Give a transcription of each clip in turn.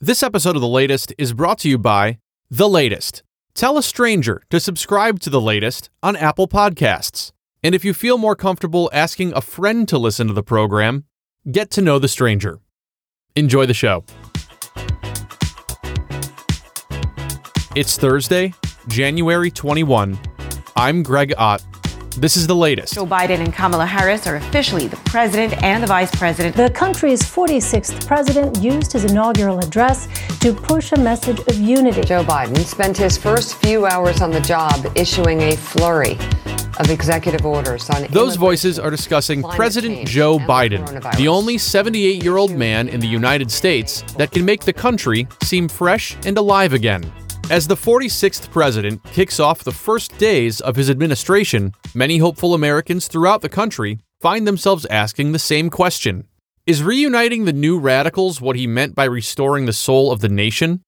This episode of The Latest is brought to you by The Latest. Tell a stranger to subscribe to The Latest on Apple Podcasts. And if you feel more comfortable asking a friend to listen to the program, get to know the stranger. Enjoy the show. It's Thursday, January 21. I'm Greg Ott. This is the latest. Joe Biden and Kamala Harris are officially the president and the vice president. The country's 46th president used his inaugural address to push a message of unity. Joe Biden spent his first few hours on the job issuing a flurry of executive orders on Those voices are discussing President Joe Biden, the only 78 year old man in the United States that can make the country seem fresh and alive again. As the 46th president kicks off the first days of his administration, many hopeful Americans throughout the country find themselves asking the same question Is reuniting the new radicals what he meant by restoring the soul of the nation?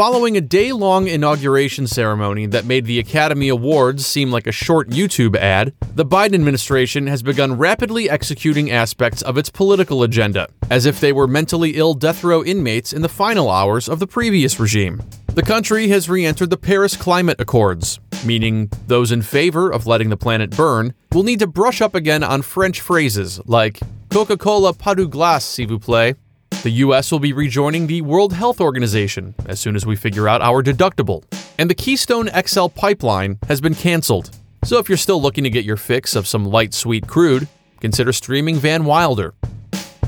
Following a day long inauguration ceremony that made the Academy Awards seem like a short YouTube ad, the Biden administration has begun rapidly executing aspects of its political agenda, as if they were mentally ill death row inmates in the final hours of the previous regime. The country has re entered the Paris Climate Accords, meaning those in favor of letting the planet burn will need to brush up again on French phrases like Coca Cola pas du glace, s'il vous plaît, the US will be rejoining the World Health Organization as soon as we figure out our deductible. And the Keystone XL pipeline has been canceled. So if you're still looking to get your fix of some light sweet crude, consider streaming Van Wilder.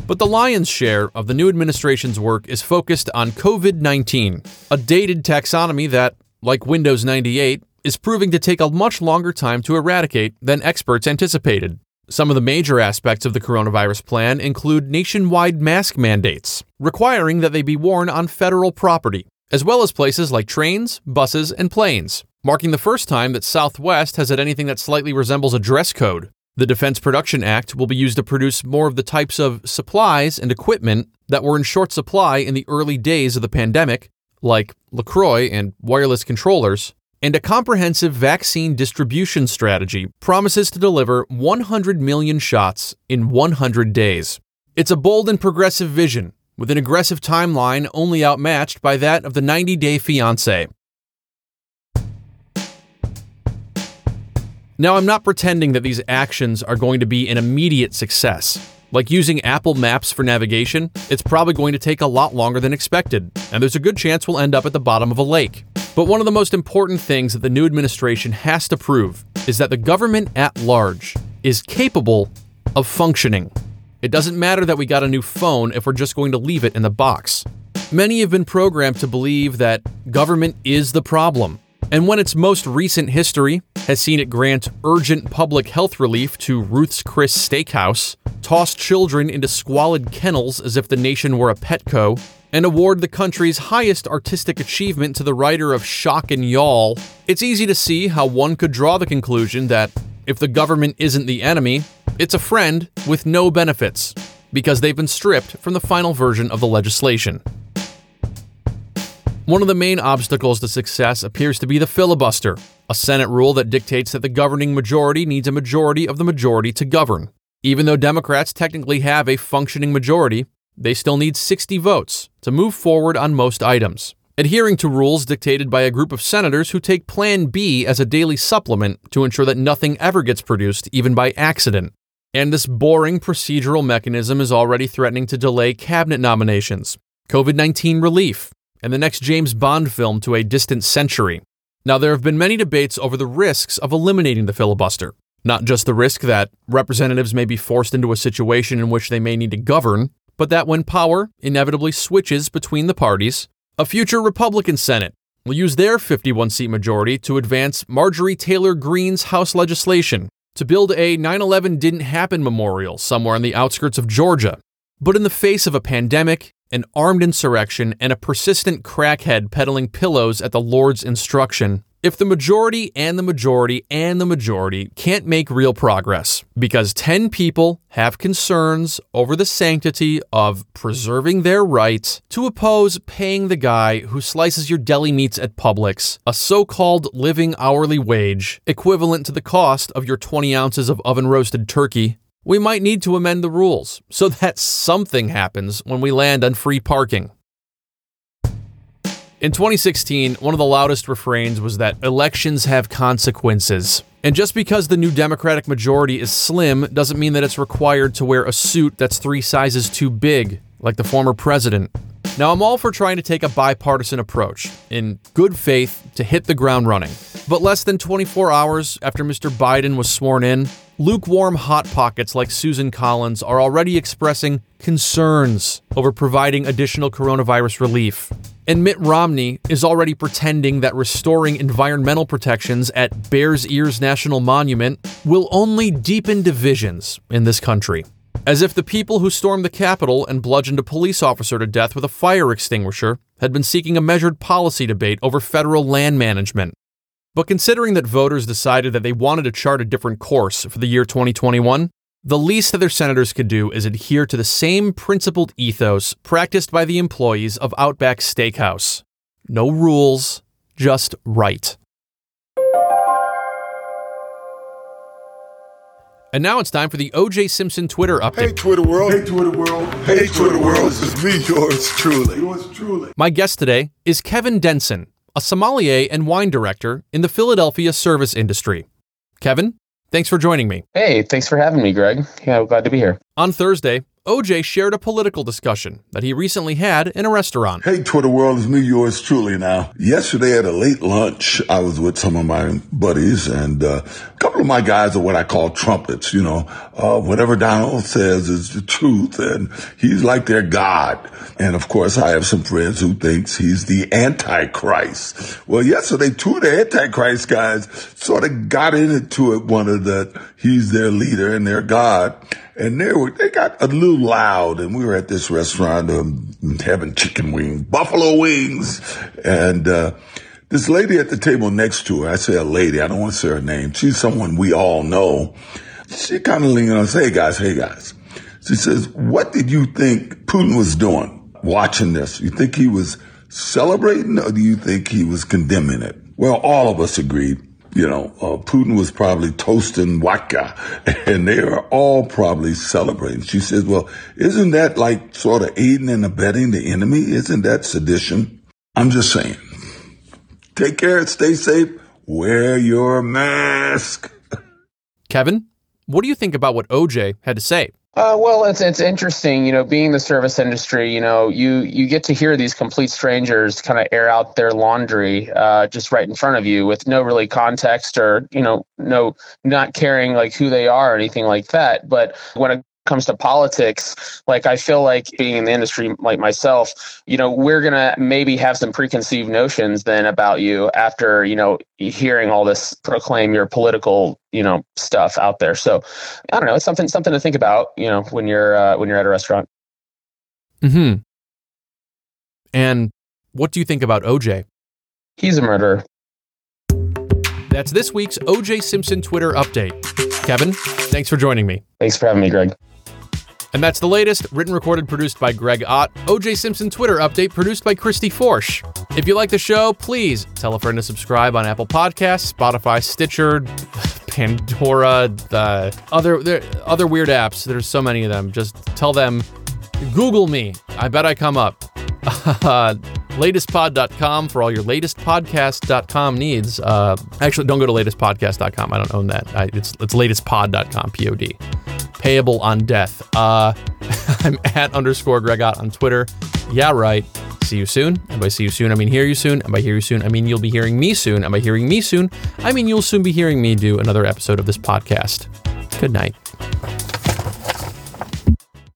But the lion's share of the new administration's work is focused on COVID 19, a dated taxonomy that, like Windows 98, is proving to take a much longer time to eradicate than experts anticipated. Some of the major aspects of the coronavirus plan include nationwide mask mandates, requiring that they be worn on federal property, as well as places like trains, buses, and planes, marking the first time that Southwest has had anything that slightly resembles a dress code. The Defense Production Act will be used to produce more of the types of supplies and equipment that were in short supply in the early days of the pandemic, like LaCroix and wireless controllers, and a comprehensive vaccine distribution strategy promises to deliver 100 million shots in 100 days. It's a bold and progressive vision, with an aggressive timeline only outmatched by that of the 90 Day Fiancé. Now, I'm not pretending that these actions are going to be an immediate success. Like using Apple Maps for navigation, it's probably going to take a lot longer than expected, and there's a good chance we'll end up at the bottom of a lake. But one of the most important things that the new administration has to prove is that the government at large is capable of functioning. It doesn't matter that we got a new phone if we're just going to leave it in the box. Many have been programmed to believe that government is the problem, and when its most recent history has seen it grant urgent public health relief to Ruth's Chris Steakhouse, toss children into squalid kennels as if the nation were a Petco, and award the country's highest artistic achievement to the writer of Shock and Y'all, it's easy to see how one could draw the conclusion that if the government isn't the enemy, it's a friend with no benefits, because they've been stripped from the final version of the legislation. One of the main obstacles to success appears to be the filibuster, a Senate rule that dictates that the governing majority needs a majority of the majority to govern. Even though Democrats technically have a functioning majority, they still need 60 votes to move forward on most items, adhering to rules dictated by a group of senators who take Plan B as a daily supplement to ensure that nothing ever gets produced, even by accident. And this boring procedural mechanism is already threatening to delay cabinet nominations, COVID 19 relief, and the next James Bond film to a distant century. Now, there have been many debates over the risks of eliminating the filibuster. Not just the risk that representatives may be forced into a situation in which they may need to govern, but that when power inevitably switches between the parties, a future Republican Senate will use their 51 seat majority to advance Marjorie Taylor Greene's House legislation to build a 9 11 didn't happen memorial somewhere on the outskirts of Georgia. But in the face of a pandemic, an armed insurrection, and a persistent crackhead peddling pillows at the Lord's instruction, if the majority and the majority and the majority can't make real progress because 10 people have concerns over the sanctity of preserving their right to oppose paying the guy who slices your deli meats at Publix a so called living hourly wage equivalent to the cost of your 20 ounces of oven roasted turkey, we might need to amend the rules so that something happens when we land on free parking. In 2016, one of the loudest refrains was that elections have consequences. And just because the new Democratic majority is slim doesn't mean that it's required to wear a suit that's three sizes too big, like the former president. Now, I'm all for trying to take a bipartisan approach, in good faith, to hit the ground running. But less than 24 hours after Mr. Biden was sworn in, lukewarm hot pockets like Susan Collins are already expressing concerns over providing additional coronavirus relief. And Mitt Romney is already pretending that restoring environmental protections at Bears Ears National Monument will only deepen divisions in this country. As if the people who stormed the Capitol and bludgeoned a police officer to death with a fire extinguisher had been seeking a measured policy debate over federal land management. But considering that voters decided that they wanted to chart a different course for the year 2021, the least that their senators could do is adhere to the same principled ethos practiced by the employees of Outback Steakhouse no rules, just right. And now it's time for the OJ Simpson Twitter update. Hey, Twitter world. Hey, Twitter world. Hey, Twitter world. This is me, yours truly. Yours truly. My guest today is Kevin Denson, a sommelier and wine director in the Philadelphia service industry. Kevin, Thanks for joining me. Hey, thanks for having me, Greg. Yeah, glad to be here. On Thursday, OJ shared a political discussion that he recently had in a restaurant. Hey, Twitter world, it's me, yours truly now. Yesterday at a late lunch, I was with some of my buddies and uh, a couple of my guys are what I call trumpets, you know. Uh, whatever Donald says is the truth and he's like their God. And of course, I have some friends who thinks he's the Antichrist. Well, yesterday, two of the Antichrist guys sort of got into it, one of that he's their leader and their God. And they were, they got a little loud and we were at this restaurant, um, having chicken wings, buffalo wings. And, uh, this lady at the table next to her, I say a lady, I don't want to say her name. She's someone we all know. She kind of leaned on us, hey guys, hey guys. She says, what did you think Putin was doing watching this? You think he was celebrating or do you think he was condemning it? Well, all of us agreed you know, uh, Putin was probably toasting vodka and they are all probably celebrating. She says, well, isn't that like sort of aiding and abetting the enemy? Isn't that sedition? I'm just saying. Take care, stay safe, wear your mask. Kevin, what do you think about what OJ had to say? Uh, well, it's it's interesting, you know, being the service industry, you know, you you get to hear these complete strangers kind of air out their laundry uh, just right in front of you with no really context or you know no not caring like who they are or anything like that. But when it comes to politics, like I feel like being in the industry like myself, you know, we're gonna maybe have some preconceived notions then about you after, you know, hearing all this proclaim your political, you know, stuff out there. So I don't know, it's something something to think about, you know, when you're uh, when you're at a restaurant. Hmm. And what do you think about OJ? He's a murderer. That's this week's OJ Simpson Twitter update. Kevin, thanks for joining me. Thanks for having me, Greg. And that's the latest, written, recorded, produced by Greg Ott. OJ Simpson Twitter update produced by Christy Forsch. If you like the show, please tell a friend to subscribe on Apple Podcasts, Spotify, Stitcher, Pandora, the other there, other weird apps. There's so many of them. Just tell them, Google me. I bet I come up. latestpod.com for all your latestpodcast.com needs. Uh, actually, don't go to latestpodcast.com. I don't own that. I, it's it's latestpod.com. P-O-D. Payable on death. Uh, I'm at underscore Gregott on Twitter. Yeah, right. See you soon. And by see you soon, I mean hear you soon. And by hear you soon, I mean you'll be hearing me soon. And by hearing me soon, I mean you'll soon be hearing me do another episode of this podcast. Good night.